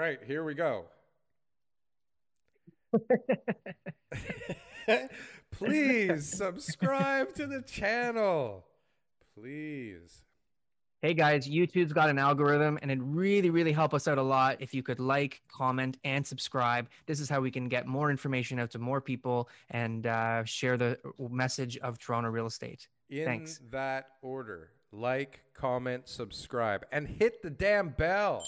All right, here we go. Please subscribe to the channel. Please. Hey guys, YouTube's got an algorithm and it really, really help us out a lot if you could like, comment, and subscribe. This is how we can get more information out to more people and uh, share the message of Toronto real estate. In Thanks. that order like, comment, subscribe, and hit the damn bell.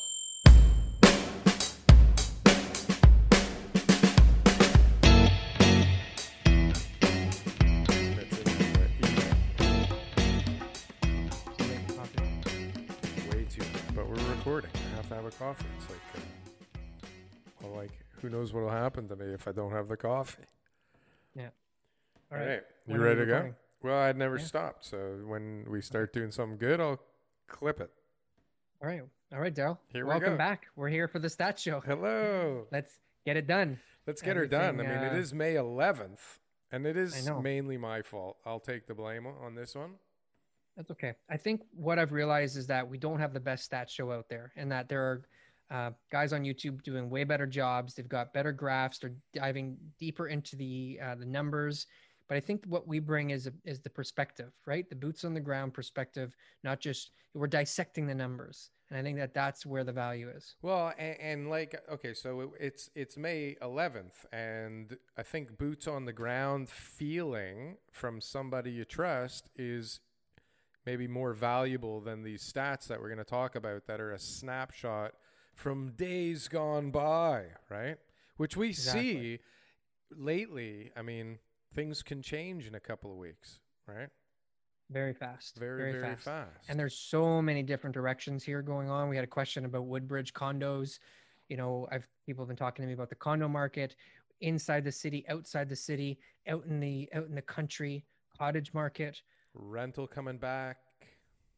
Have a coffee. It's like, uh, well, like, who knows what'll happen to me if I don't have the coffee? Yeah. All right, you ready we to go? Well, I'd never Yeah. stopped. So when we start doing something good, I'll clip it. All right. All right, Daryl. Here we Welcome go. back. We're here for the stat show. Hello. Let's get it done. Let's get her done. I Everything, mean, it uh, is May 11th, and it is mainly my fault. I'll take the blame on this one. That's okay. I think what I've realized is that we don't have the best stat show out there, and that there are uh, guys on YouTube doing way better jobs. They've got better graphs. They're diving deeper into the uh, the numbers. But I think what we bring is is the perspective, right? The boots on the ground perspective, not just we're dissecting the numbers. And I think that that's where the value is. Well, and, and like, okay, so it, it's it's May 11th, and I think boots on the ground feeling from somebody you trust is maybe more valuable than these stats that we're going to talk about that are a snapshot from days gone by, right? Which we Exactly. see lately. I mean, things can change in a couple of weeks, right? Very fast. Very, very, fast. And there's so many different directions here going on. We had a question about Woodbridge condos. You know, I've people have been talking to me about the condo market inside the city, outside the city, out in the out in the country, cottage market, rental coming back.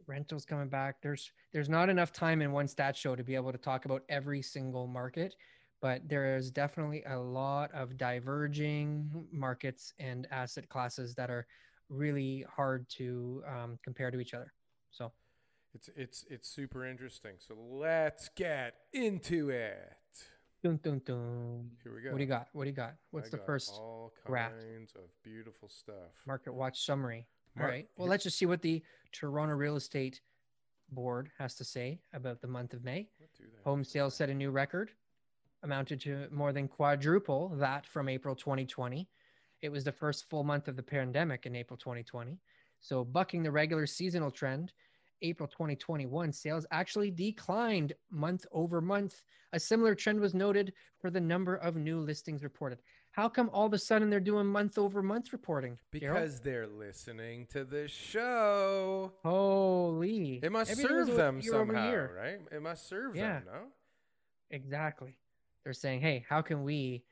rentals coming back. There's there's not enough time in one stat show to be able to talk about every single market, but there is definitely a lot of diverging markets and asset classes that are really hard to um, compare to each other. So It's it's it's super interesting. So let's get into it. Dun, dun, dun. Here we go. What do you got? What do you got? What's I the got first all graph? kinds of beautiful stuff. market watch summary? All right. Well, let's just see what the Toronto Real Estate Board has to say about the month of May. What do they Home sales set a new record, amounted to more than quadruple that from April 2020. It was the first full month of the pandemic in April 2020. So, bucking the regular seasonal trend, April 2021 sales actually declined month over month. A similar trend was noted for the number of new listings reported. How come all of a sudden they're doing month over month reporting? Because they're listening to the show. holy, It must Everything serve them year somehow, year. right? It must serve Yeah. them, no? Exactly. They're saying, hey, how can we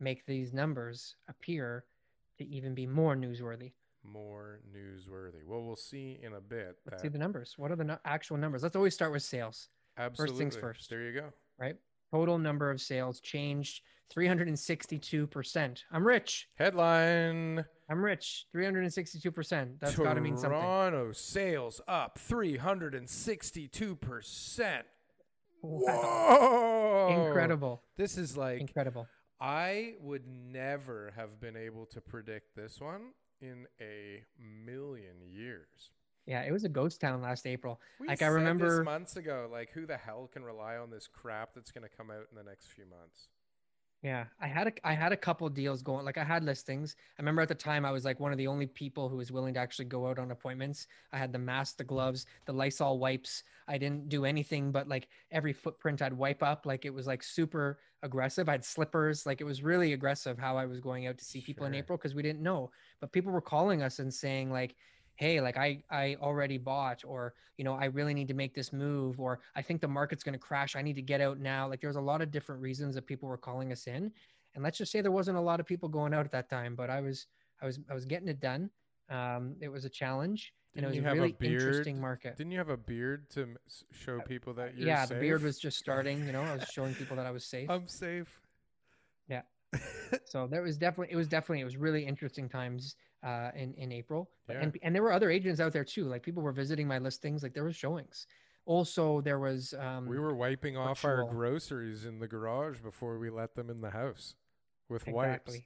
make these numbers appear to even be more newsworthy? More newsworthy. Well, we'll see in a bit. Let's that see the numbers. What are the nu- actual numbers? Let's always start with sales, absolutely. First things first. There you go. right? Total number of sales changed 362%. I'm rich. Headline. I'm rich. 362%. That's got to mean something. Toronto sales up 362%. Wow. Whoa. Incredible. This is like Incredible. I would never have been able to predict this one in a million years. Yeah, it was a ghost town last April. We like I remember this months ago, like who the hell can rely on this crap that's going to come out in the next few months? Yeah, I had a I had a couple deals going. Like I had listings. I remember at the time I was like one of the only people who was willing to actually go out on appointments. I had the mask, the gloves, the Lysol wipes. I didn't do anything but like every footprint I'd wipe up. Like it was like super aggressive. I had slippers. Like it was really aggressive how I was going out to see people in April because we didn't know. But people were calling us and saying like, hey, like I I already bought, or you know, I really need to make this move, or I think the market's going to crash. I need to get out now. Like there's a lot of different reasons that people were calling us in, and let's just say there wasn't a lot of people going out at that time, but I was I was I was getting it done. Um, it was a challenge, Didn't and it was a a really beard? interesting market. Didn't you have a beard to show people that you're yeah, the beard was just starting. You know, I was showing people that I was safe. I'm safe. Yeah. so there was definitely it was definitely it was really interesting times uh in in april. Yeah. and and there were other agents out there too like people were visiting my listings like there was showings. Also there was um we were wiping off our groceries in the garage before we let them in the house with wipes.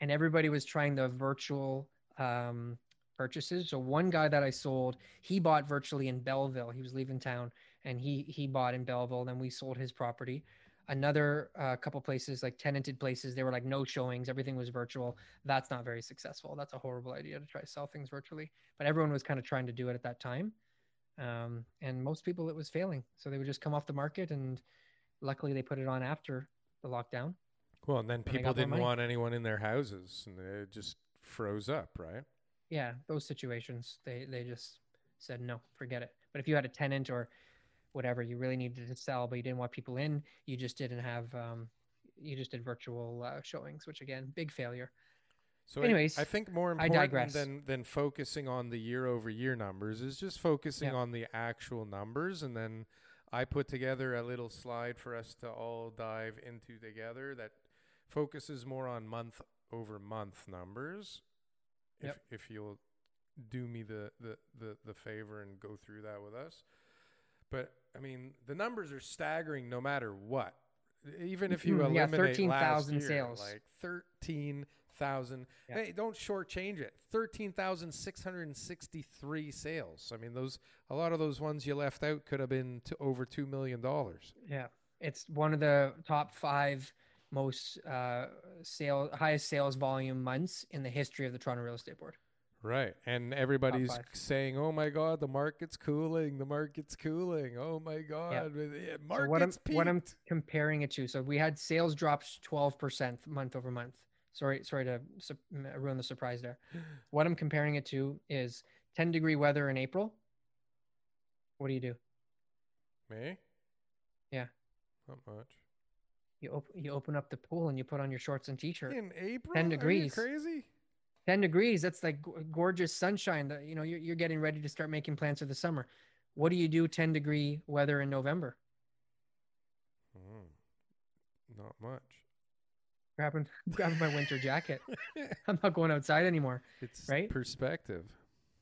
and everybody was trying the virtual um purchases. So one guy that i sold he bought virtually in belleville. He was leaving town and he he bought in belleville. Then we sold his property another uh, couple places like tenanted places they were like no showings everything was virtual that's not very successful that's a horrible idea to try to sell things virtually but everyone was kind of trying to do it at that time um, and most people it was failing so they would just come off the market and luckily they put it on after the lockdown Well, and then people didn't want anyone in their houses, and it just froze up, right? yeah those situations they they just said no forget it but if you had a tenant or whatever you really needed to sell but you didn't want people in you just didn't have um you just did virtual uh, showings which again big failure So Anyways, I, think more important than than focusing on the year over year numbers is just focusing Yeah. on the actual numbers, and then I put together a little slide for us to all dive into together that focuses more on month over month numbers. If Yep. if you'll do me the, the, the, the favor and go through that with us. But I mean, the numbers are staggering no matter what. Even if you Mhm, yeah, eliminate 13,000 last year, sales. like thirteen thousand. Yeah. Hey, don't shortchange it. Thirteen thousand six hundred and sixty-three sales. I mean, those a lot of those ones you left out could have been to over two million dollars. yeah it's one of the top five most uh sale highest sales volume months in the history of the toronto real estate board Right, and everybody's saying, "Oh my God, the market's cooling. The market's cooling. Oh my God, yeah. So market's what I'm what I'm comparing it to. So we had sales drops 12% month over month. Sorry, sorry to su- ruin the surprise there. What I'm comparing it to is 10 degree weather in April. What do you do? Me? Yeah. Not much. You open you open up the pool and you put on your shorts and t-shirt. In April? 10 Are you degrees. crazy? 10 degrees. That's like g- gorgeous sunshine. That you know you're you're getting ready to start making plans for the summer. What do you do 10 degree weather in November? Mm, not much. Grabbing grabbing my winter jacket. I'm not going outside anymore. It's Right? perspective.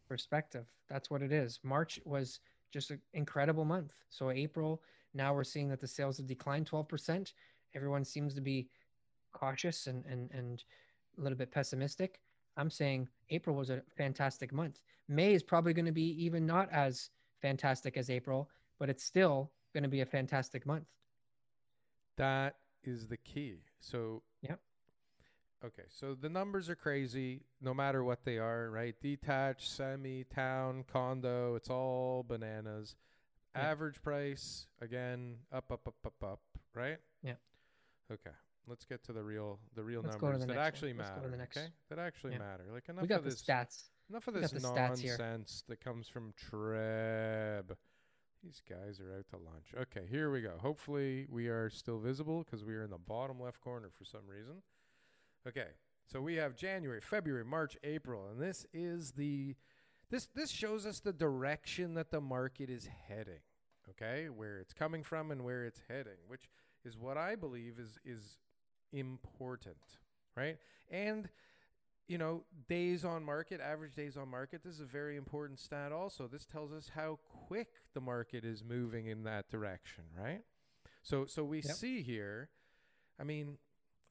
perspective. That's what it is. March was just an incredible month. So April, now we're seeing that the sales have declined 12%. Everyone seems to be cautious and and and a little bit pessimistic. I'm saying April was a fantastic month. May is probably going to be even not as fantastic as April, but it's still going to be a fantastic month. That is the key. So yeah. Okay, so the numbers are crazy no matter what they are, right? Detached, semi, town, condo, it's all bananas. Yeah. Average price again up up up up up, right? Yeah. Okay. Let's get to the real the real Let's numbers the that one. actually Let's go to matter, the next- okay? That actually Yeah. matter. Like enough we got of the this stats. Enough of this got the stats here. nonsense that comes from Treb. These guys are out to lunch. Okay, here we go. Hopefully, we are still visible because we are in the bottom left corner for some reason. Okay, so we have January, February, March, April, and this is the this this shows us the direction that the market is heading. Okay, where it's coming from and where it's heading, which is what I believe is is important, right? And you know, days on market, average days on market, this is a very important stat also. This tells us how quick the market is moving in that direction, right? So so we Yep. see here, I mean,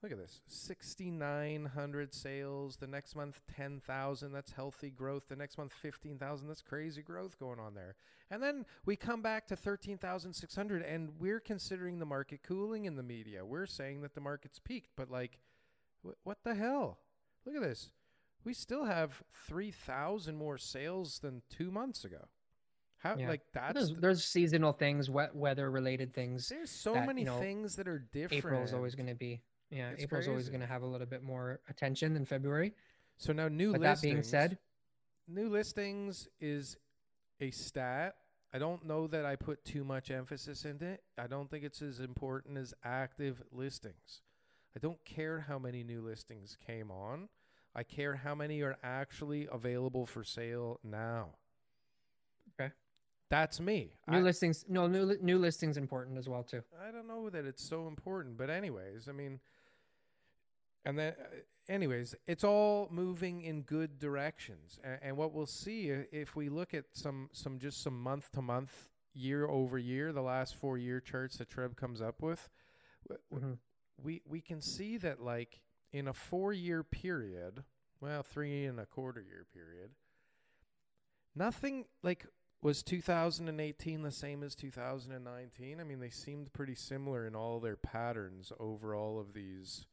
look at this. 6900 sales, the next month 10,000, that's healthy growth. The next month 15,000, that's crazy growth going on there. And then we come back to 13,600 and we're considering the market cooling in the media. We're saying that the market's peaked, but like wh- what the hell? Look at this. We still have 3,000 more sales than 2 months ago. How Yeah. like that's There's, the- there's seasonal things, wet weather related things. there's so that, many you know, things that are different. April is always going to be yeah It's april's always going to have a little bit more attention than february So now new but listings. that being said new listings is a stat. I don't know that I put too much emphasis into it. I don't think it's as important as active listings. I don't care how many new listings came on. I care how many are actually available for sale now. Okay. That's me. New I, listings, no, new new listings important as well too. I don't know that it's so important, but anyways, I mean, and then, uh, anyways, it's all moving in good directions. And, and what we'll see if we look at some some just some month to month, year over year, the last four year charts that Treb comes up with, Mhm. we we can see that like in a four year period, well, three and a quarter year period, nothing like was 2018 the same as 2019? I mean, they seemed pretty similar in all their patterns over all of these.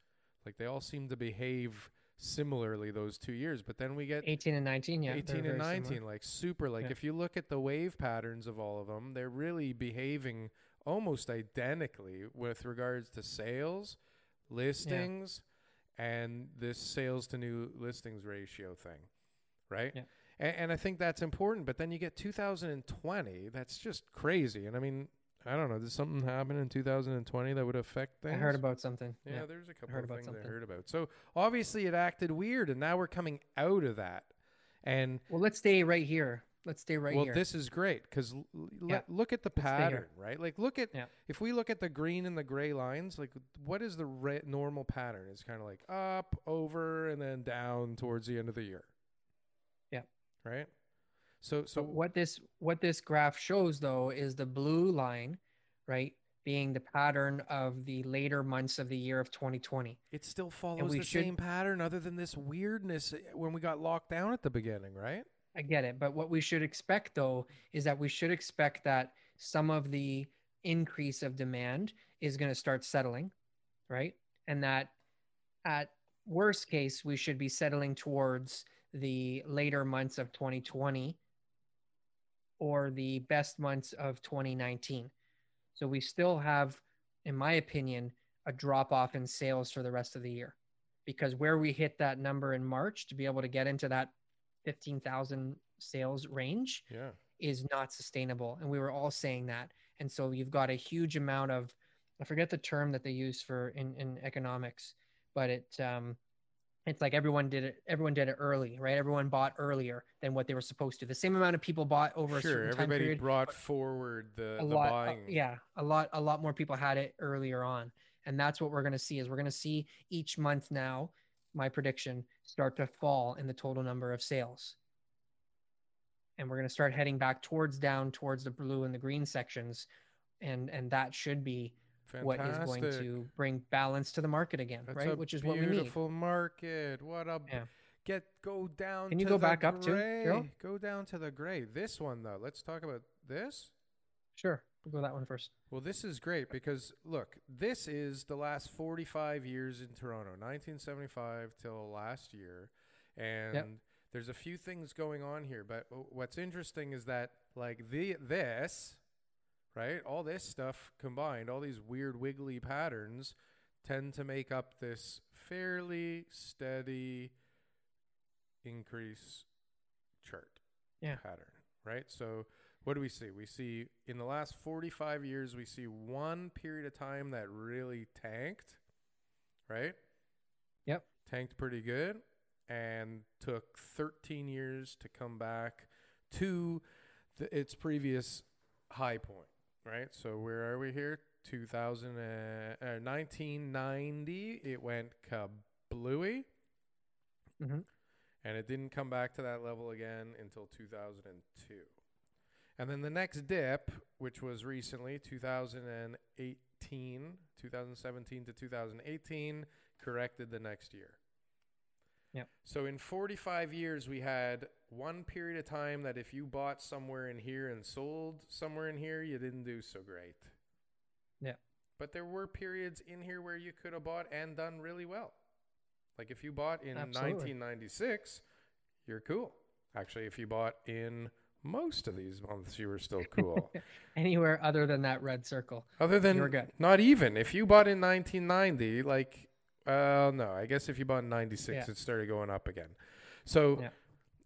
Like they all seem to behave similarly those two years. But then we get 18 and 19, yeah. 18 and 19, similar. like super. Like Yeah. if you look at the wave patterns of all of them, they're really behaving almost identically with regards to sales, listings, and this sales to new listings ratio thing, right? Yeah. And, and I think that's important. But then you get 2020, that's just crazy. And I mean, I don't know, did something happen in 2020 that would affect things? I heard about something. Yeah, Yeah. there's a couple of things I heard about. So obviously it acted weird, and now we're coming out of that. And Well, let's stay right here. Let's stay right well, here. Well, this is great because l- l- look at the pattern, right? Like, look at Yeah. if we look at the green and the gray lines, like, what is the re- normal pattern? It's kind of like up, over, and then down towards the end of the year. Yeah. Right. So, So so what this what this graph shows though is the blue line, right, being the pattern of the later months of the year of 2020. it still follows the should- same pattern, other than this weirdness uh, when we got locked down at the beginning, right? I get it, but what we should expect though is that we should expect that some of the increase of demand is going to start settling, right? And that at worst case we should be settling towards the later months of 2020 or the best months of 2019. So we still have in my opinion a drop off in sales for the rest of the year because where we hit that number in March to be able to get into that 15,000 sales range Yeah. is not sustainable. And we were all saying that. And so you've got a huge amount of, I forget the term that they use for in, in economics, but it, um, it's like everyone did it. Everyone did it early, right? Everyone bought earlier than what they were supposed to. The same amount of people bought over a Sure. certain time Everybody period. brought forward the, a the lot, uh, buying. yeah, a lot, a lot more people had it earlier on, and that's what we're going to see. Is we're going to see each month now, my prediction, start to fall in the total number of sales, and we're going to start heading back towards down towards the blue and the green sections, and and that should be what is going to bring balance to the market again, That's right? Which is what we need. beautiful market. What a Yeah. get go down. Can you to go the back up to gray. Go down to the gray. This one though. Let's talk about this. Sure, we'll go that one first. Well, this is great because look, this is the last 45 years in Toronto, 1975 till last year, and there's a few things going on here. But what's interesting is that like the this, right, all this stuff combined, all these weird wiggly patterns, tend to make up this fairly steady increase chart Yeah. pattern, right? So what do we see? We see in the last 45 years, we see one period of time that really tanked, right? Yep. Tanked pretty good and took 13 years to come back to the, its previous high point, right? So where are we here? 2000 uh, uh, 1990 it went kablooey Mhm. and it didn't come back to that level again until 2002 and then the next dip which was recently 2018 2017 to 2018 corrected the next year Yep. so in 45 years we had one period of time that if you bought somewhere in here and sold somewhere in here you didn't do so great Yeah. but there were periods in here where you could have bought and done really well. Like if you bought in Absolutely. 1996, you're cool. Actually, if you bought in most of these months, you were still cool. Anywhere other than that red circle. Other than You're good. not even if you bought in 1990, like, uh, no, I guess if you bought in 96, Yeah. it started going up again. So Yeah.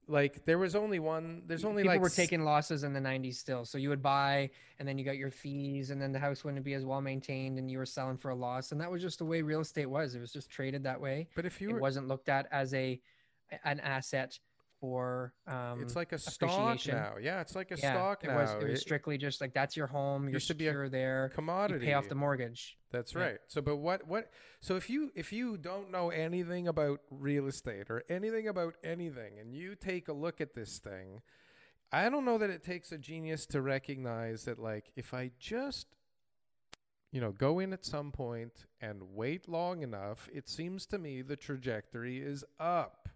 like there was only one. There's only people like were s- taking losses in the 90s still. So you would buy, and then you got your fees, and then the house wouldn't be as well maintained, and you were selling for a loss. And that was just the way real estate was. It was just traded that way. But if you It were, wasn't looked at as a an asset for. Um, it's like a stock now. Yeah, it's like a yeah, stock it now. was. It was strictly just like that's your home. You're used to be a secure there. commodity. You pay off the mortgage. That's Yeah. right. So, but what what? So if you if you don't know anything about real estate or anything about anything, and you take a look at this thing, I don't know that it takes a genius to recognize that, like, if I just you know, go in at some point and wait long enough, it seems to me the trajectory is up.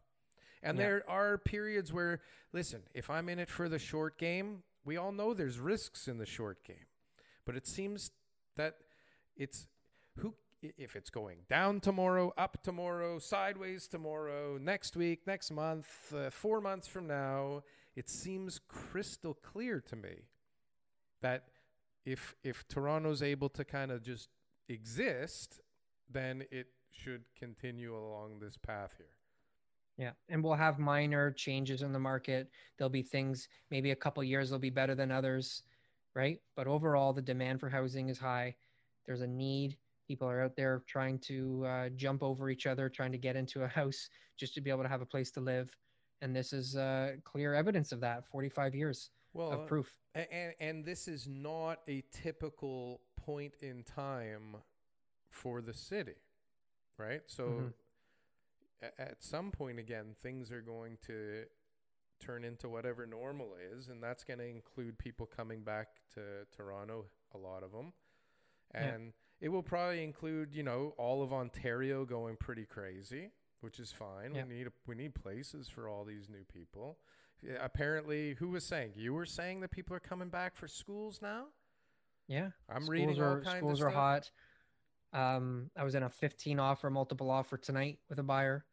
And Yeah. there are periods where, listen, if I'm in it for the short game, we all know there's risks in the short game. But it seems that it's who if it's going down tomorrow, up tomorrow, sideways tomorrow, next week, next month, uh, 4 months from now, it seems crystal clear to me that if if Toronto's able to kind of just exist, then it should continue along this path here. Yeah, and we'll have minor changes in the market. There'll be things, maybe a couple years will be better than others, right? But overall, the demand for housing is high. There's a need. People are out there trying to uh, jump over each other, trying to get into a house just to be able to have a place to live. And this is uh, clear evidence of that. 45 years Well, of proof. and and this is not a typical point in time for the city, right? So Mhm. At some point again, things are going to turn into whatever normal is, and that's going to include people coming back to Toronto, a lot of them, Yeah. and it will probably include, you know, all of Ontario going pretty crazy, which is fine. Yeah. We need we need places for all these new people. Apparently, who was saying? You were saying that people are coming back for schools now. Yeah. I'm schools reading are, all kinds schools of are stuff. hot. Um, I was in a 15 offer, multiple offer tonight with a buyer.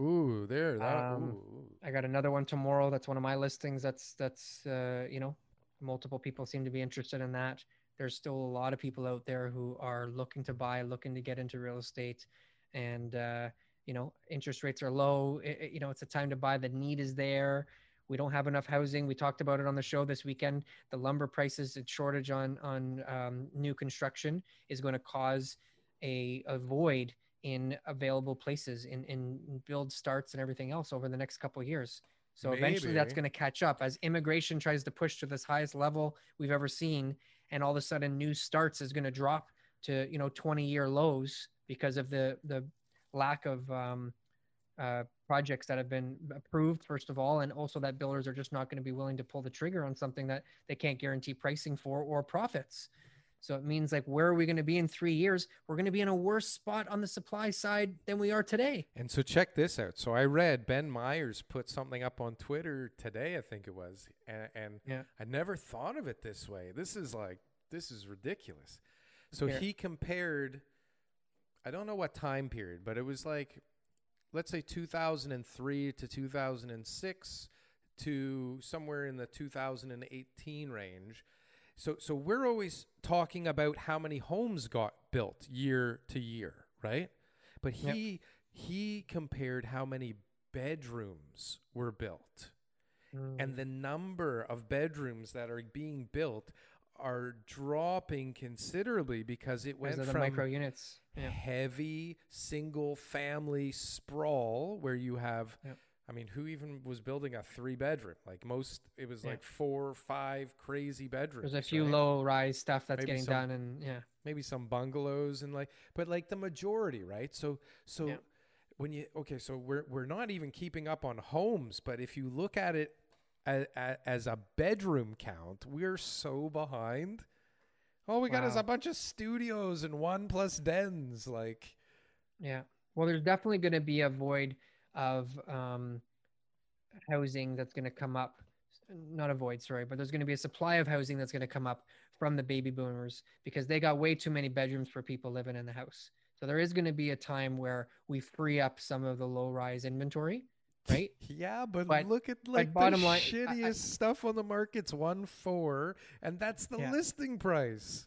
Ooh, there. That, Um, ooh. I got another one tomorrow. That's one of my listings. That's that's uh, you know, multiple people seem to be interested in that. There's still a lot of people out there who are looking to buy, looking to get into real estate, and uh, you know, interest rates are low. It- it- you know, it's a time to buy. The need is there. We don't have enough housing. We talked about it on the show this weekend. The lumber prices and shortage on on um, new construction is going to cause a, a void in available places in, in build starts and everything else over the next couple of years. So eventually that's going to catch up as immigration tries to push to this highest level we've ever seen. And all of a sudden new starts is going to drop to, you know, 20 year lows because of the, the lack of um, uh, projects that have been approved, first of all, and also that builders are just not going to be willing to pull the trigger on something that they can't guarantee pricing for or profits. So it means like where are we going to be in three years? We're going to be in a worse spot on the supply side than we are today. And so check this out. So I read Ben Myers put something up on Twitter today, I think it was, and, and Yeah. I never thought of it this way. This is like this is ridiculous. So Here. he compared, I don't know what time period, but it was like, let's say 2003 to 2006 to somewhere in the 2018 range. So so we're always talking about how many homes got built year to year, right? But Yep. he he compared how many bedrooms were built. Mm. And the number of bedrooms that are being built are dropping considerably because it went from micro units. Yeah. heavy single family sprawl where you have Yep. I mean, who even was building a three bedroom? Like most, it was Yeah. like four, five crazy bedrooms. There's a few right? low rise stuff that's Maybe getting some- done, and yeah, maybe some bungalows and like, but like the majority, right? So, so Yeah. when you okay, so we're we're not even keeping up on homes, but if you look at it as, as a bedroom count, we're so behind. All we got is a bunch of studios and one plus dens, like. yeah. Well, there's definitely going to be a void of um, housing that's going to come up. Not a void, sorry, but there's going to be a supply of housing that's going to come up from the baby boomers because they got way too many bedrooms for people living in the house. So there is going to be a time where we free up some of the low rise inventory, right? Yeah, but, But- look at like bottom the line- I- shittiest I- stuff on the market's one four, and that's the Yeah. listing price.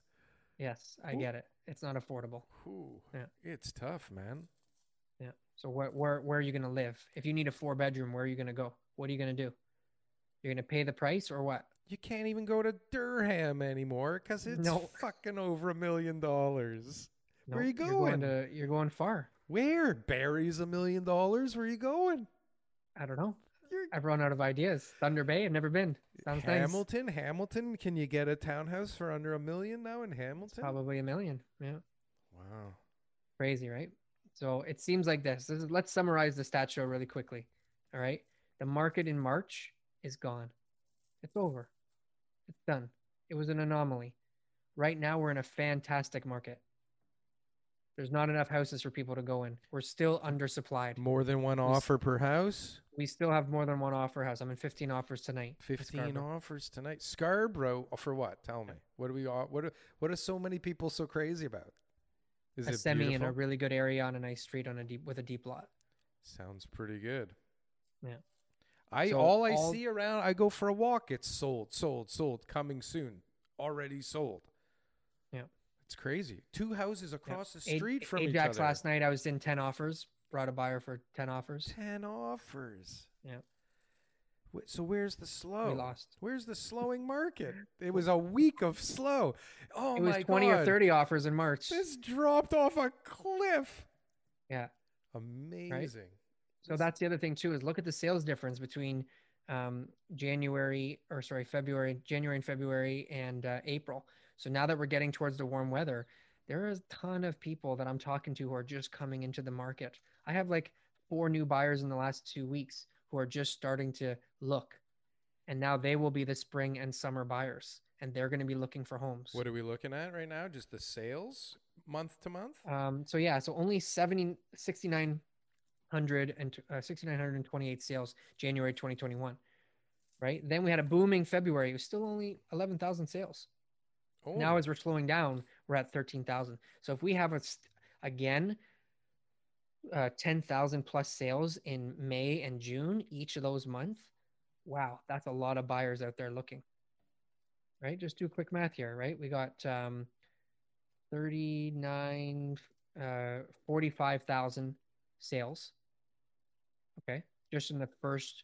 Yes, I Ooh. get it. It's not affordable. Ooh, Yeah. it's tough, man. So where where where are you going to live? If you need a four bedroom, where are you going to go? What are you going to do? You're going to pay the price or what? You can't even go to Durham anymore because it's No. fucking over a million dollars. Where No, you You're going? going to you're going far. Where? Barrie's a million dollars. Where are you going? I don't know. You're I've run out of ideas. Thunder Bay, I've never been. Sounds nice. Hamilton. Hamilton. Can you get a townhouse for under a million now in Hamilton? Probably a million. Yeah. Wow. Crazy, right? So it seems like this. this is, let's summarize the stat show really quickly. All right. The market in March is gone. It's over. It's done. It was an anomaly. Right now, we're in a fantastic market. There's not enough houses for people to go in. We're still undersupplied. More than one s- offer per house. We still have more than one offer house. I'm in 15 offers tonight. 15 offers tonight. Scarborough for what? Tell me. What do we all what are, what are so many people so crazy about? Is a semi in a really good area on a nice street on a deep with a deep lot. Sounds pretty good. Yeah. I So all I all- see around I go for a walk, it's sold, sold, sold, coming soon. Already sold. Yeah. It's crazy. Two houses across the A- street from Ajax each other. last night, I was in 10 offers, brought a buyer for 10 offers. 10 offers. Yeah. So where's the slow? We lost. Where's the slowing market? It was a week of slow. Oh my god! it was 20 god. or 30 offers in March. This dropped off a cliff. Yeah. Amazing. So that's the other thing too is look at the sales difference between um, January or sorry February, January and February and uh, April. So now that we're getting towards the warm weather, there is a ton of people that I'm talking to who are just coming into the market. I have like four new buyers in the last two weeks who are just starting to look, and now they will be the spring and summer buyers, and they're going to be looking for homes. What are we looking at right now? Just the sales month to month? Um, so yeah, so only 70, 6,900 and uh, 6,928 sales January 2021, right? Then we had a booming February. It was still only 11,000 sales. Oh, Now as we're slowing down, we're at 13,000. So if we have a again uh, 10,000 plus sales in May and June, each of those months, wow, that's a lot of buyers out there looking. Right? Just do a quick math here, right? We got um 39 uh 45,000 sales. Okay? Just in the first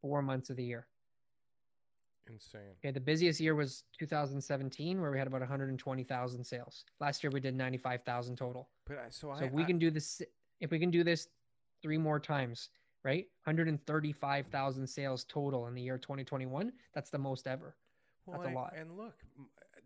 4 months of the year. Insane. Okay, the busiest year was 2017, where we had about 120,000 sales. Last year we did 95,000 total. But I, so, So I, if we I- can do this, if we can do this three more times, right? 135,000 sales total in the year 2021. That's the most ever. Well, That's a lot. And look,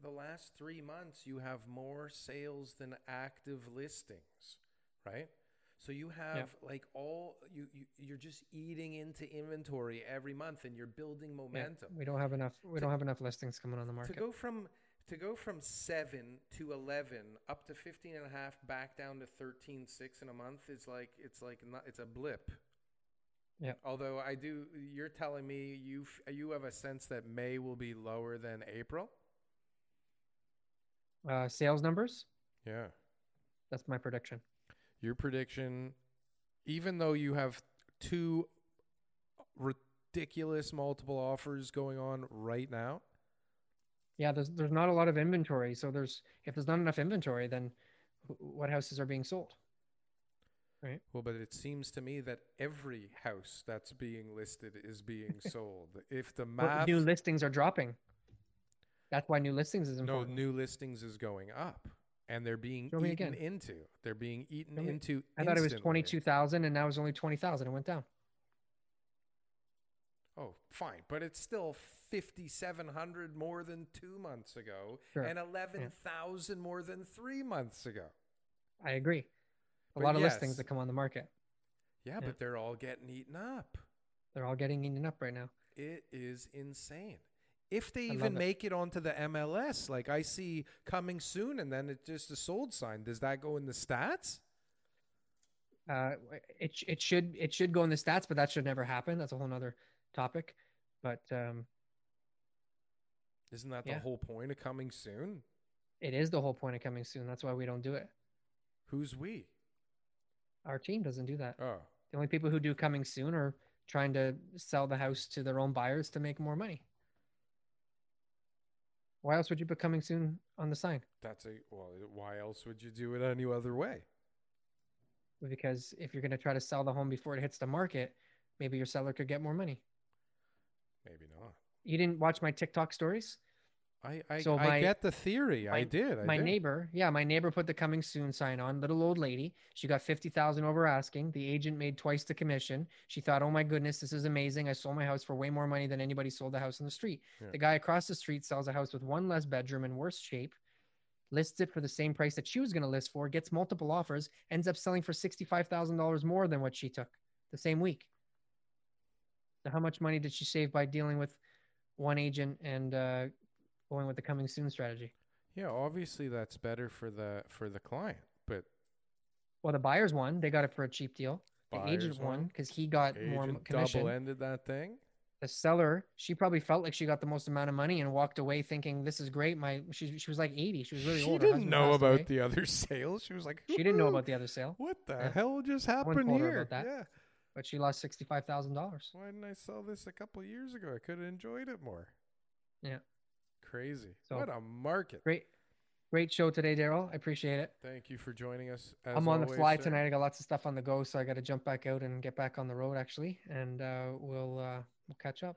the last three months, you have more sales than active listings, right? So you have like all you, you you're just eating into inventory every month, and you're building Yeah, momentum. we don't have enough. We To- don't have enough listings coming on the market To go from to go from seven to eleven up to 15 and a half, back down to 13, six in a month is like it's like not, it's a blip. Yeah. Although I do, you're telling me you you have a sense that May will be lower than April. Uh, sales numbers. Yeah. That's my prediction. Your prediction, even though you have two ridiculous multiple offers going on right now, Yeah, there's there's not a lot of inventory. So there's if there's not enough inventory, then what houses are being sold? Right. well, but it seems to me that every house that's being listed is being sold. If the math, new listings are dropping. That's why new listings is no new listings is going up, and they're being Show eaten into. They're being eaten me- into. I thought it was twenty two thousand, and now it's only twenty thousand. It went down. Oh, fine, but it's still fifty-seven hundred more than two months ago, Sure, and eleven thousand more than three months ago. I agree. A But lot of yes. listings that come on the market. Yeah, Yeah. but they're all getting eaten up. They're all getting eaten up right now. It is insane. If they even it. make it onto the MLS, like I see coming soon, and then it's just a sold sign. Does that go in the stats? Uh, it it should it should go in the stats, but that should never happen. That's a whole nother topic. But um, Isn't that Yeah. the whole point of coming soon? it is the whole point of coming soon. That's why we don't do it. Who's we? Our team doesn't do that. Oh, The only people who do coming soon are trying to sell the house to their own buyers to make more money. Why else would you put coming soon on the sign? that's a well. Why else would you do it any other way? because if you're going to try to sell the home before it hits the market, maybe your seller could get more money. Maybe not. You didn't watch my TikTok stories? I I, So I get the theory. I did. I my did. neighbor, yeah, my neighbor put the coming soon sign on. Little old lady. She got 50,000 over asking. The agent made twice the commission. She thought, "Oh my goodness, this is amazing. I sold my house for way more money than anybody sold a house on the street." Yeah. The guy across the street sells a house with one less bedroom in worse shape. Lists it for the same price that she was going to list for, gets multiple offers, ends up selling for $65,000 more than what she took the same week. So how much money did she save by dealing with one agent and uh, going with the coming soon strategy? Yeah, obviously that's better for the for the client, but Well, the buyers won. They got it for a cheap deal. The Buyers agent won because he got more commission. double ended that thing. The seller, she probably felt like she got the most amount of money and walked away thinking, "This is great." My she she was like eighty. She was really she old. Her didn't know about away. the other sales. She was like, She didn't know about the other sale, What the Yeah. hell just happened told her here? about that. Yeah. but she lost sixty five thousand dollars. Why didn't I sell this a couple years ago? I could have enjoyed it more. Yeah. Crazy. So- what a market. Great, great show today, Daryl. I appreciate it. Thank you for joining us. As I'm on the fly sir. tonight. I got lots of stuff on the go, so I got to jump back out and get back on the road actually, and uh, we'll uh, we'll catch up.